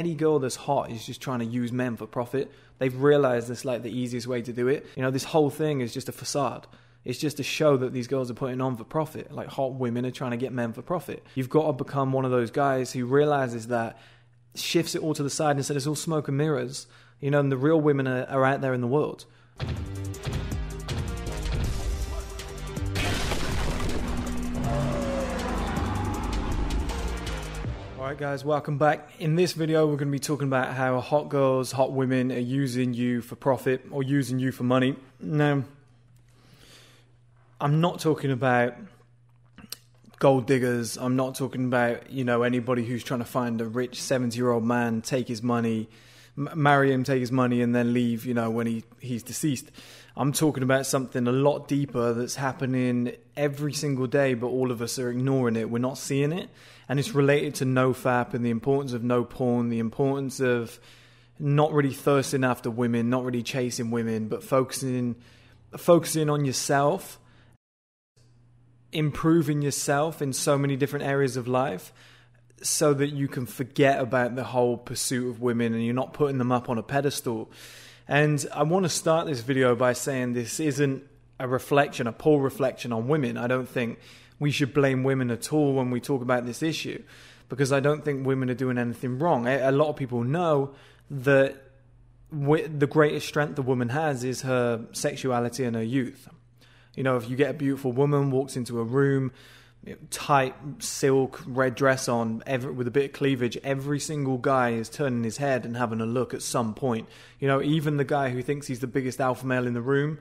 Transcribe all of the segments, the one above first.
any girl that's hot is just trying to use men for profit. They've realized it's like the easiest way to do it. You know, this whole thing is just a facade. It's just a show that these girls are putting on for profit. Like hot women are trying to get men for profit. You've got to become one of those guys who realizes that, shifts it all to the side and says it's all smoke and mirrors. You know, and the real women are, are out there in the world. Alright guys, welcome back. In this video we're going to be talking about how hot girls, hot women are using you for profit or using you for money. Now, I'm not talking about gold diggers. I'm not talking about, you know, anybody who's trying to find a rich 70-year-old man, take his money, m- marry him, take his money and then leave, you know, when he he's deceased. I'm talking about something a lot deeper that's happening every single day, but all of us are ignoring it. We're not seeing it and it's related to no fap and the importance of no porn, the importance of not really thirsting after women, not really chasing women, but focusing focusing on yourself, improving yourself in so many different areas of life so that you can forget about the whole pursuit of women and you're not putting them up on a pedestal. And I want to start this video by saying this isn't a reflection, a poor reflection on women. I don't think we should blame women at all when we talk about this issue because I don't think women are doing anything wrong. A lot of people know that the greatest strength a woman has is her sexuality and her youth. You know, if you get a beautiful woman walks into a room, tight silk red dress on, every, with a bit of cleavage, every single guy is turning his head and having a look at some point. You know, even the guy who thinks he's the biggest alpha male in the room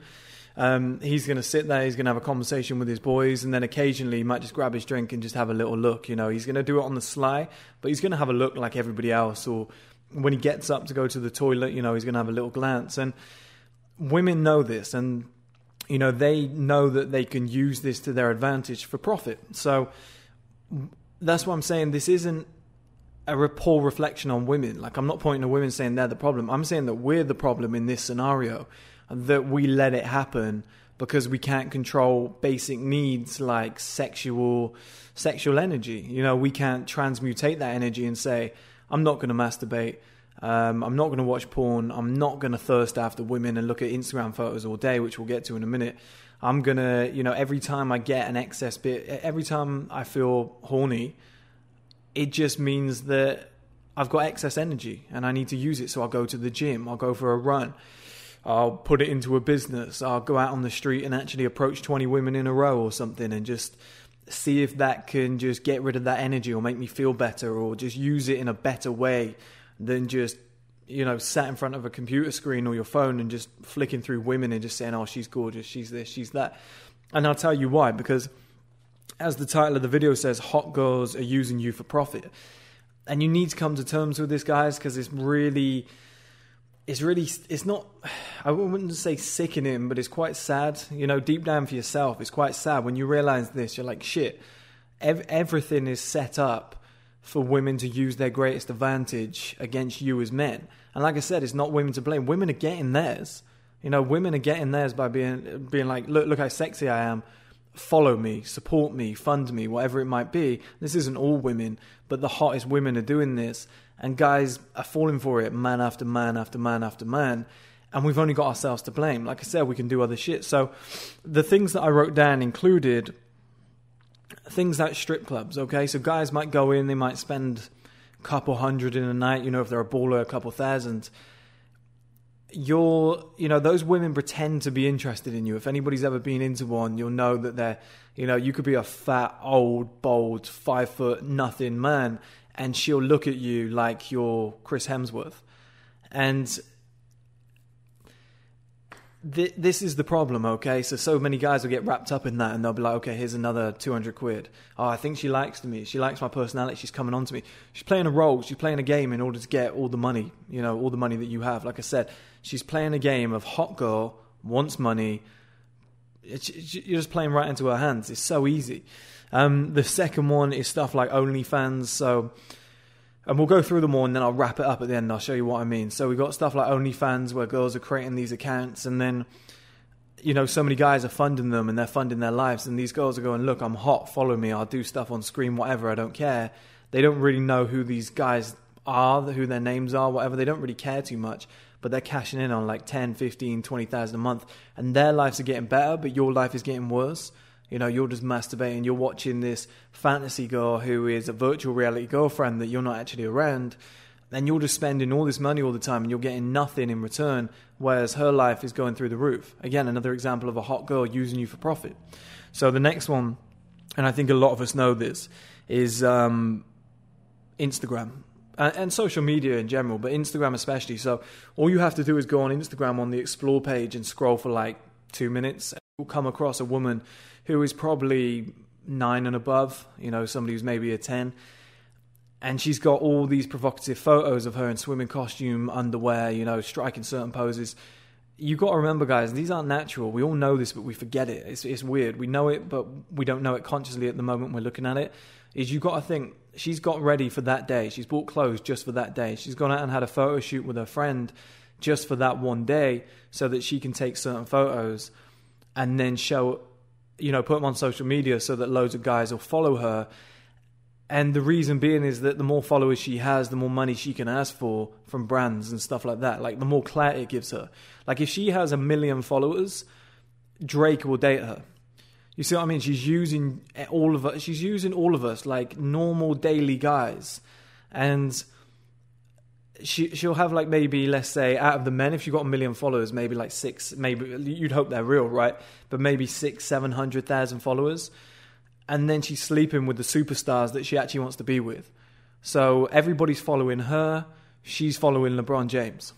um, he's going to sit there, he's going to have a conversation with his boys, and then occasionally he might just grab his drink and just have a little look. You know, he's going to do it on the sly, but he's going to have a look like everybody else. Or when he gets up to go to the toilet, you know, he's going to have a little glance. And women know this, and you know, they know that they can use this to their advantage for profit. So that's why I'm saying this isn't a poor reflection on women. Like I'm not pointing to women saying they're the problem. I'm saying that we're the problem in this scenario that we let it happen because we can't control basic needs like sexual sexual energy. You know, we can't transmutate that energy and say, I'm not going to masturbate. Um, I'm not going to watch porn. I'm not going to thirst after women and look at Instagram photos all day, which we'll get to in a minute. I'm going to, you know, every time I get an excess bit, every time I feel horny, it just means that I've got excess energy and I need to use it. So I'll go to the gym, I'll go for a run. I'll put it into a business. I'll go out on the street and actually approach 20 women in a row or something and just see if that can just get rid of that energy or make me feel better or just use it in a better way than just you know sat in front of a computer screen or your phone and just flicking through women and just saying oh she's gorgeous. She's this she's that. And I'll tell you why because as the title of the video says hot girls are using you for profit. And you need to come to terms with this guys because it's really it's really it's not i wouldn't say sickening but it's quite sad. You know deep down for yourself it's quite sad when you realize this you're like shit ev- everything is set up for women to use their greatest advantage against you as men. And like i said it's not women to blame. Women are getting theirs. You know women are getting theirs by being being like look look how sexy i am follow me, support me, fund me, whatever it might be. This isn't all women, but the hottest women are doing this. And guys are falling for it man after man after man after man. And we've only got ourselves to blame. Like i said we can do other shit. So the things that i wrote down included things like strip clubs okay? So guys might go in they might spend a couple hundred in a night you know if they're a baller a couple thousand you're you know those women pretend to be interested in you if anybody's ever been into one you'll know that they're you know you could be a fat old bold five foot nothing man and she'll look at you like you're Chris Hemsworth. And th- this is the problem, okay? So, so many guys will get wrapped up in that and they'll be like, okay, here's another 200 quid. Oh, I think she likes me. She likes my personality. She's coming on to me. She's playing a role. She's playing a game in order to get all the money, you know, all the money that you have. Like I said, she's playing a game of hot girl, wants money. you're just playing right into her hands. It's so easy. Um, the second one is stuff like OnlyFans. So, and we'll go through them all, and then I'll wrap it up at the end. I'll show you what I mean. So we've got stuff like OnlyFans where girls are creating these accounts, and then you know so many guys are funding them and they're funding their lives, and these girls are going, "Look, I'm hot. Follow me. I'll do stuff on screen, whatever. I don't care." They don't really know who these guys are, who their names are, whatever. They don't really care too much, but they're cashing in on like 10, 15, 20,000 a month and their lives are getting better, but your life is getting worse. You know, you're just masturbating, you're watching this fantasy girl who is a virtual reality girlfriend that you're not actually around, and you're just spending all this money all the time and you're getting nothing in return, whereas her life is going through the roof. Again, another example of a hot girl using you for profit. So the next one, and I think a lot of us know this, is um, Instagram and, and, social media in general, but Instagram especially. So all you have to do is go on Instagram on the explore page and scroll for like two minutes. You'll come across a woman who is probably nine and above, you know, somebody who's maybe a 10. And she's got all these provocative photos of her in swimming costume, underwear, you know, striking certain poses. You got to remember, guys, these aren't natural. We all know this, but we forget it. It's, it's weird. We know it, but we don't know it consciously at the moment we're looking at it. Is you got to think she's got ready for that day. She's bought clothes just for that day. She's gone out and had a photo shoot with her friend just for that one day so that she can take certain photos and then show, you know, put them on social media so that loads of guys will follow her. And the reason being is that the more followers she has, the more money she can ask for from brands and stuff like that. Like the more clout it gives her. Like if she has a million followers, Drake will date her you see what I mean? She's using all of us. She's using all of us like normal daily guys, and she she'll have like maybe let's say out of the men, if you've got a million followers, maybe like six, maybe you'd hope they're real, right? But maybe six, seven hundred thousand followers, and then she's sleeping with the superstars that she actually wants to be with. So everybody's following her. She's following LeBron James.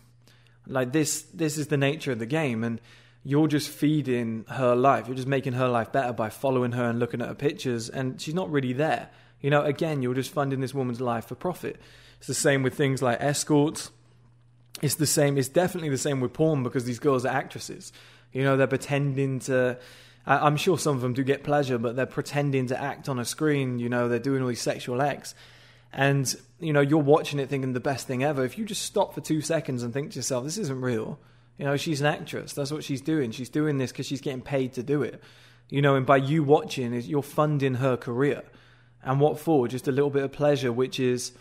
Like this, this is the nature of the game, and you're just feeding her life. You're just making her life better by following her and looking at her pictures, and she's not really there. You know, again, you're just funding this woman's life for profit. It's the same with things like escorts. It's the same. It's definitely the same with porn because these girls are actresses. You know, they're pretending to. I'm sure some of them do get pleasure, but they're pretending to act on a screen. You know, they're doing all these sexual acts. And, you know, you're watching it thinking the best thing ever. If you just stop for two seconds and think to yourself, this isn't real, you know, she's an actress. That's what she's doing. She's doing this because she's getting paid to do it. You know, and by you watching, you're funding her career. And what for? Just a little bit of pleasure, which is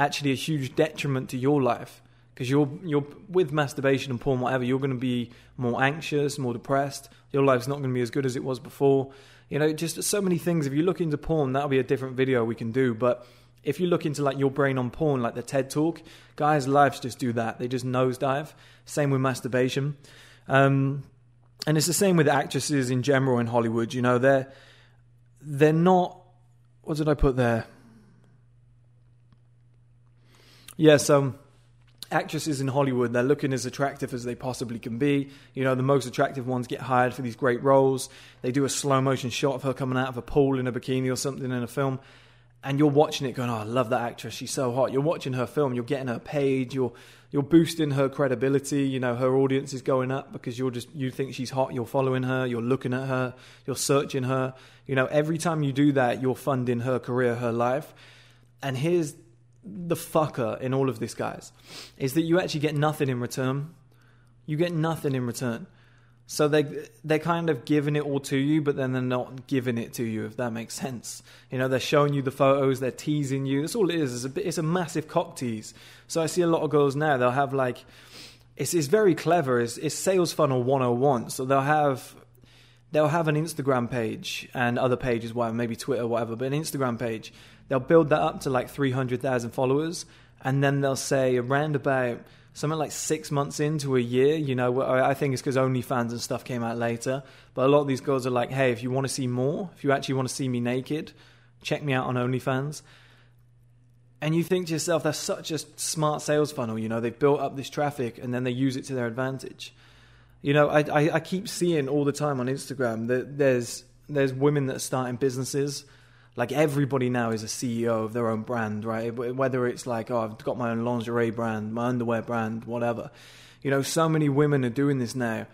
actually a huge detriment to your life. Because you're you're with masturbation and porn, whatever. You're going to be more anxious, more depressed. Your life's not going to be as good as it was before. You know, just so many things. If you look into porn, that'll be a different video we can do. But if you look into like your brain on porn, like the TED Talk, guys' lives just do that. They just nosedive. Same with masturbation, um, and it's the same with actresses in general in Hollywood. You know, they're they're not. What did I put there? Yeah, so um, actresses in Hollywood, they're looking as attractive as they possibly can be. You know, the most attractive ones get hired for these great roles. They do a slow motion shot of her coming out of a pool in a bikini or something in a film and you're watching it going, oh, I love that actress. She's so hot. You're watching her film. You're getting her paid. You're you're boosting her credibility. You know, her audience is going up because you're just you think she's hot. You're following her. You're looking at her. You're searching her. You know, every time you do that, you're funding her career, her life. And here's the fucker in all of this, guys, is that you actually get nothing in return. You get nothing in return. So they they're kind of giving it all to you, but then they're not giving it to you. If that makes sense, you know they're showing you the photos, they're teasing you. That's all it is. It's a it's a massive cock tease. So I see a lot of girls now. They'll have like it's it's very clever. It's, it's sales funnel 101. So they'll have they'll have an Instagram page and other pages, whatever, maybe Twitter, whatever, but an Instagram page. They'll build that up to like three hundred thousand followers, and then they'll say around about something like six months into a year. You know, I think it's because OnlyFans and stuff came out later. But a lot of these girls are like, hey, if you want to see more, if you actually want to see me naked, check me out on OnlyFans. And you think to yourself, that's such a smart sales funnel. You know, they've built up this traffic and then they use it to their advantage. You know, I, I, I keep seeing all the time on Instagram that there's there's women that are starting businesses like everybody now is a CEO of their own brand, right? Whether it's like, oh, I've got my own lingerie brand, my underwear brand, whatever. You know, so many women are doing this now,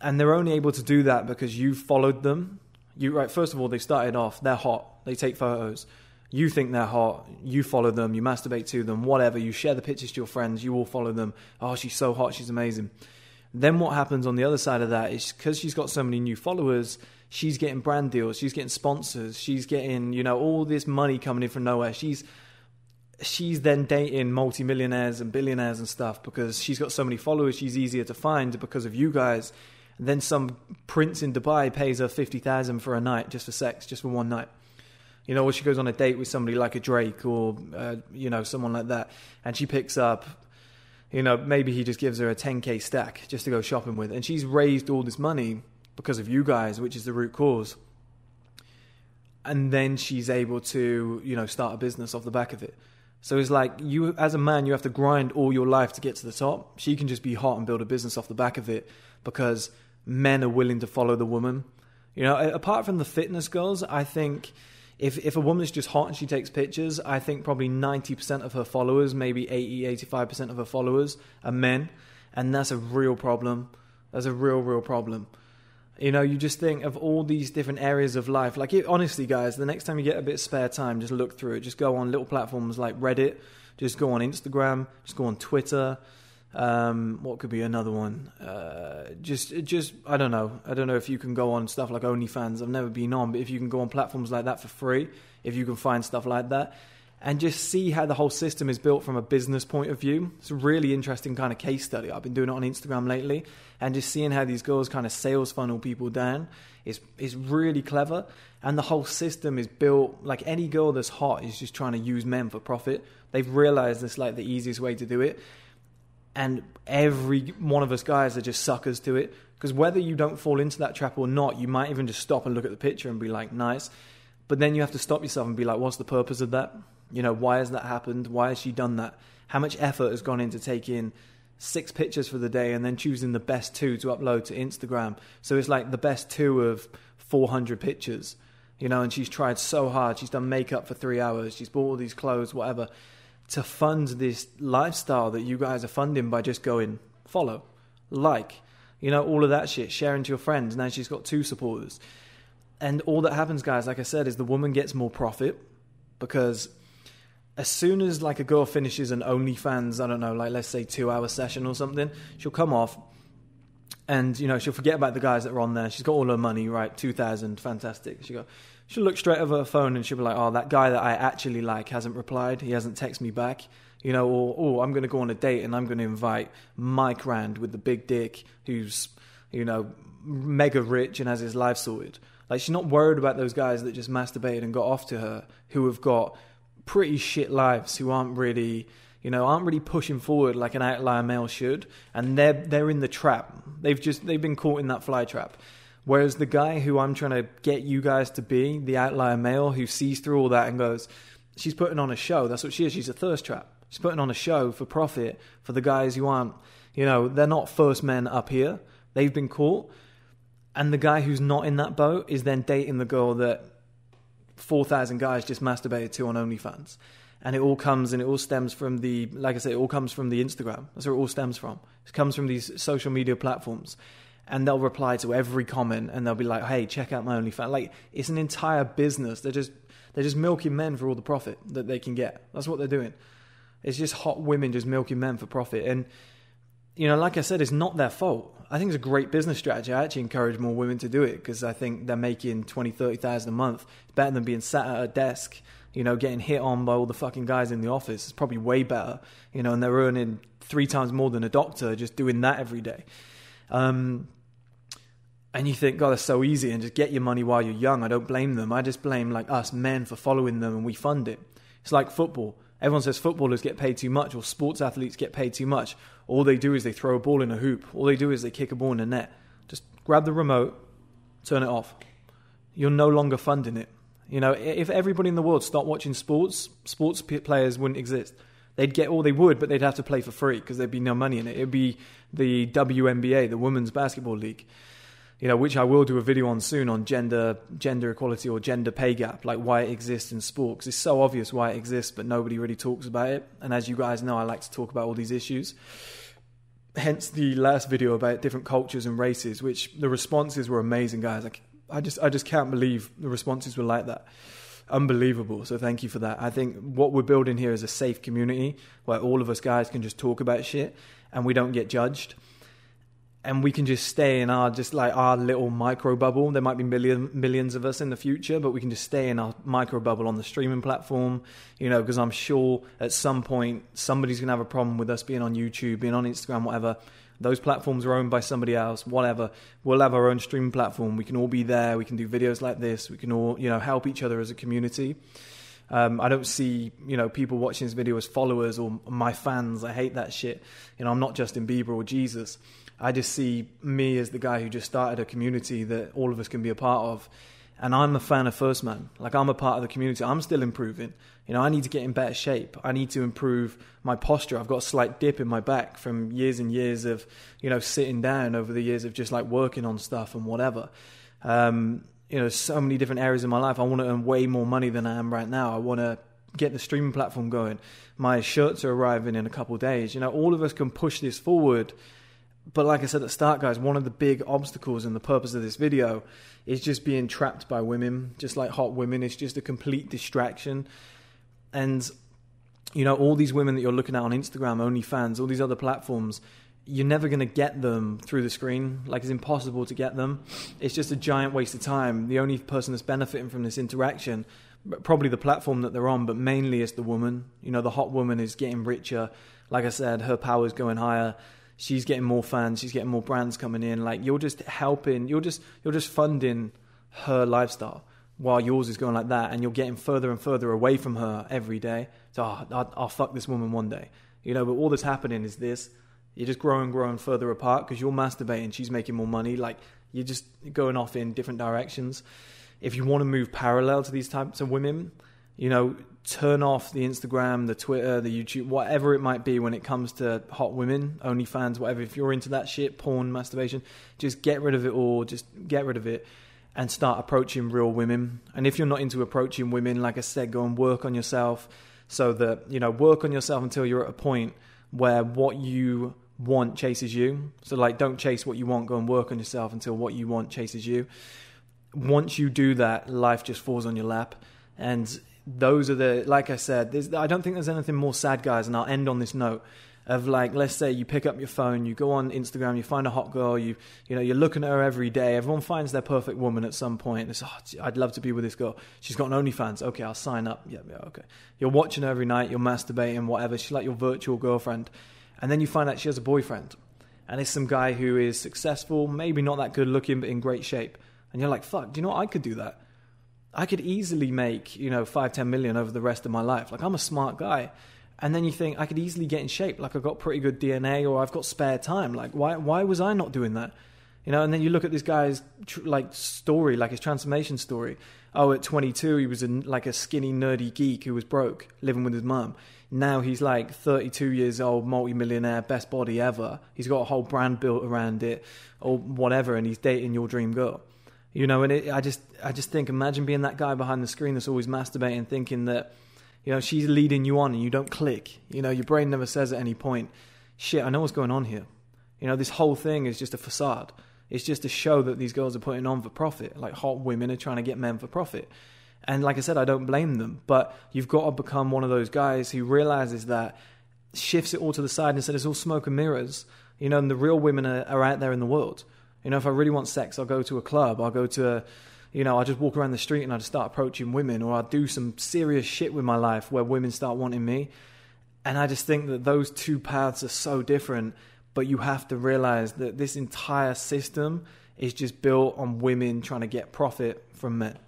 and they're only able to do that because you followed them. You right? First of all, they started off. They're hot. They take photos. You think they're hot. You follow them. You masturbate to them. Whatever. You share the pictures to your friends. You all follow them. Oh, she's so hot. She's amazing. Then what happens on the other side of that is because she's got so many new followers she's getting brand deals, she's getting sponsors, she's getting, you know, all this money coming in from nowhere. She's she's then dating multimillionaires and billionaires and stuff because she's got so many followers. She's easier to find because of you guys. And then some prince in Dubai pays her fifty thousand for a night just for sex, just for one night. You know, or she goes on a date with somebody like a Drake or uh, you know someone like that, and she picks up. You know, maybe he just gives her a 10k stack just to go shopping with, and she's raised all this money because of you guys, which is the root cause. And then she's able to, you know, start a business off the back of it. So it's like you, as a man, you have to grind all your life to get to the top. She can just be hot and build a business off the back of it because men are willing to follow the woman. You know, apart from the fitness girls, I think if if a woman is just hot and she takes pictures, I think probably 90% of her followers, maybe 80, 85% of her followers are men, and that's a real problem. That's a real, real problem. You know, you just think of all these different areas of life. Like, it, honestly, guys, the next time you get a bit of spare time, just look through it. Just go on little platforms like Reddit. Just go on Instagram. Just go on Twitter. Um, what could be another one? Uh, just, just I don't know. I don't know if you can go on stuff like OnlyFans. I've never been on, but if you can go on platforms like that for free, if you can find stuff like that, and just see how the whole system is built from a business point of view. It's a really interesting kind of case study. I've been doing it on Instagram lately, and just seeing how these girls kind of sales funnel people down is is really clever. And the whole system is built like any girl that's hot is just trying to use men for profit. They've realized it's like the easiest way to do it, and every one of us guys are just suckers to it. Because whether you don't fall into that trap or not, you might even just stop and look at the picture and be like, nice. But then you have to stop yourself and be like, what's the purpose of that? You know, why has that happened? Why has she done that? How much effort has gone into taking six pictures for the day and then choosing the best two to upload to Instagram? So it's like the best two of 400 pictures, you know, and she's tried so hard. She's done makeup for three hours, she's bought all these clothes, whatever, to fund this lifestyle that you guys are funding by just going follow, like, you know, all of that shit, sharing to your friends. Now she's got two supporters. And all that happens, guys, like I said, is the woman gets more profit because as soon as like a girl finishes an OnlyFans, I don't know, like let's say two hour session or something, she'll come off and you know she'll forget about the guys that are on there. She's got all her money, right? Two thousand, fantastic. She go, she'll look straight over her phone and she'll be like, "Oh, that guy that I actually like hasn't replied. He hasn't texted me back." You know, or oh, I'm going to go on a date and I'm going to invite Mike Rand with the big dick, who's you know mega rich and has his life sorted. Like she's not worried about those guys that just masturbated and got off to her, who have got pretty shit lives who aren't really you know aren't really pushing forward like an outlier male should and they're they're in the trap they've just they've been caught in that fly trap whereas the guy who I'm trying to get you guys to be the outlier male who sees through all that and goes she's putting on a show that's what she is she's a thirst trap she's putting on a show for profit for the guys who aren't you know they're not first men up here they've been caught and the guy who's not in that boat is then dating the girl that 4,000 guys just masturbated to on OnlyFans. And it all comes and it all stems from the, like I said, it all comes from the Instagram. That's where it all stems from. It comes from these social media platforms. And they'll reply to every comment and they'll be like, hey, check out my OnlyFans. Like, it's an entire business. They're just, they're just milking men for all the profit that they can get. That's what they're doing. It's just hot women just milking men for profit. And, you know, like I said, it's not their fault. I think it's a great business strategy. I actually encourage more women to do it because I think they're making 20, 30,000 a month. It's better than being sat at a desk, you know, getting hit on by all the fucking guys in the office. It's probably way better, you know, and they're earning three times more than a doctor just doing that every day. Um, and you think, God, that's so easy, and just get your money while you're young. I don't blame them. I just blame like us men for following them, and we fund it. It's like football. Everyone says footballers get paid too much or sports athletes get paid too much. All they do is they throw a ball in a hoop. All they do is they kick a ball in a net. Just grab the remote, turn it off. You're no longer funding it. You know, if everybody in the world stopped watching sports, sports players wouldn't exist. They'd get all they would, but they'd have to play for free because there'd be no money in it. It'd be the WNBA, the Women's Basketball League you know, which I will do a video on soon on gender gender equality or gender pay gap, like why it exists in sport. Because it's so obvious why it exists, but nobody really talks about it. And as you guys know, I like to talk about all these issues. Hence the last video about different cultures and races, which the responses were amazing, guys. Like I just I just can't believe the responses were like that. Unbelievable. So thank you for that. I think what we're building here is a safe community where all of us guys can just talk about shit and we don't get judged and we can just stay in our just like our little micro bubble. There might be million millions of us in the future, but we can just stay in our micro bubble on the streaming platform. You know, because I'm sure at some point somebody's gonna have a problem with us being on YouTube, being on Instagram, whatever. Those platforms are owned by somebody else, whatever. We'll have our own streaming platform. We can all be there. We can do videos like this. We can all, you know, help each other as a community. Um, I don't see, you know, people watching this video as followers or my fans. I hate that shit. You know, I'm not Justin Bieber or Jesus. I just see me as the guy who just started a community that all of us can be a part of. And I'm a fan of First Man. Like, I'm a part of the community. I'm still improving. You know, I need to get in better shape. I need to improve my posture. I've got a slight dip in my back from years and years of, you know, sitting down over the years of just like working on stuff and whatever. Um, you know, so many different areas in my life. I want to earn way more money than I am right now. I want to get the streaming platform going. My shirts are arriving in a couple days. You know, all of us can push this forward but like I said at the start, guys, one of the big obstacles and the purpose of this video is just being trapped by women, just like hot women. It's just a complete distraction. And, you know, all these women that you're looking at on Instagram, OnlyFans, all these other platforms, you're never going to get them through the screen. Like, it's impossible to get them. It's just a giant waste of time. The only person that's benefiting from this interaction, probably the platform that they're on, but mainly is the woman. You know, the hot woman is getting richer. Like I said, her power is going higher she's getting more fans, she's getting more brands coming in. Like you're just helping, you're just you're just funding her lifestyle while yours is going like that, and you're getting further and further away from her every day. So oh, I'll, I'll fuck this woman one day, you know. But all that's happening is this: you're just growing, growing further apart because you're masturbating, she's making more money. Like you're just going off in different directions. If you want to move parallel to these types of women, you know, turn off the Instagram, the Twitter, the YouTube, whatever it might be when it comes to hot women, OnlyFans, whatever. If you're into that shit, porn, masturbation, just get rid of it all. Just get rid of it and start approaching real women. And if you're not into approaching women, like I said, go and work on yourself so that, you know, work on yourself until you're at a point where what you want chases you. So, like, don't chase what you want, go and work on yourself until what you want chases you. Once you do that, life just falls on your lap. And those are the like I said. I don't think there's anything more sad, guys. And I'll end on this note of like, let's say you pick up your phone, you go on Instagram, you find a hot girl, you you know you're looking at her every day. Everyone finds their perfect woman at some point. It's oh, I'd love to be with this girl. She's got an OnlyFans. Okay, I'll sign up. Yeah, yeah, okay. You're watching her every night. You're masturbating, whatever. She's like your virtual girlfriend, and then you find out she has a boyfriend, and it's some guy who is successful, maybe not that good looking, but in great shape. And you're like, fuck. Do you know what? I could do that. I could easily make, you know, five, ten million over the rest of my life. Like I'm a smart guy. And then you think I could easily get in shape, like I've got pretty good DNA or I've got spare time. Like why why was I not doing that? You know, and then you look at this guy's tr- like story, like his transformation story. Oh, at 22, he was a, like a skinny, nerdy geek who was broke, living with his mum. Now he's like 32 years old, multi-millionaire, best body ever. He's got a whole brand built around it, or whatever, and he's dating your dream girl. You know, and it, I just I just think imagine being that guy behind the screen that's always masturbating, thinking that you know she's leading you on and you don't click. You know, your brain never says at any point, "Shit, I know what's going on here." You know, this whole thing is just a facade. It's just a show that these girls are putting on for profit. Like hot women are trying to get men for profit. And like I said, I don't blame them. But you've got to become one of those guys who realizes that, shifts it all to the side and says it's all smoke and mirrors. You know, and the real women are, are out there in the world. You know, if I really want sex, I'll go to a club. I'll go to, a, you know, I'll just walk around the street and I'll just start approaching women, or I'll do some serious shit with my life where women start wanting me. And I just think that those two paths are so different, but you have to realize that this entire system is just built on women trying to get profit from men.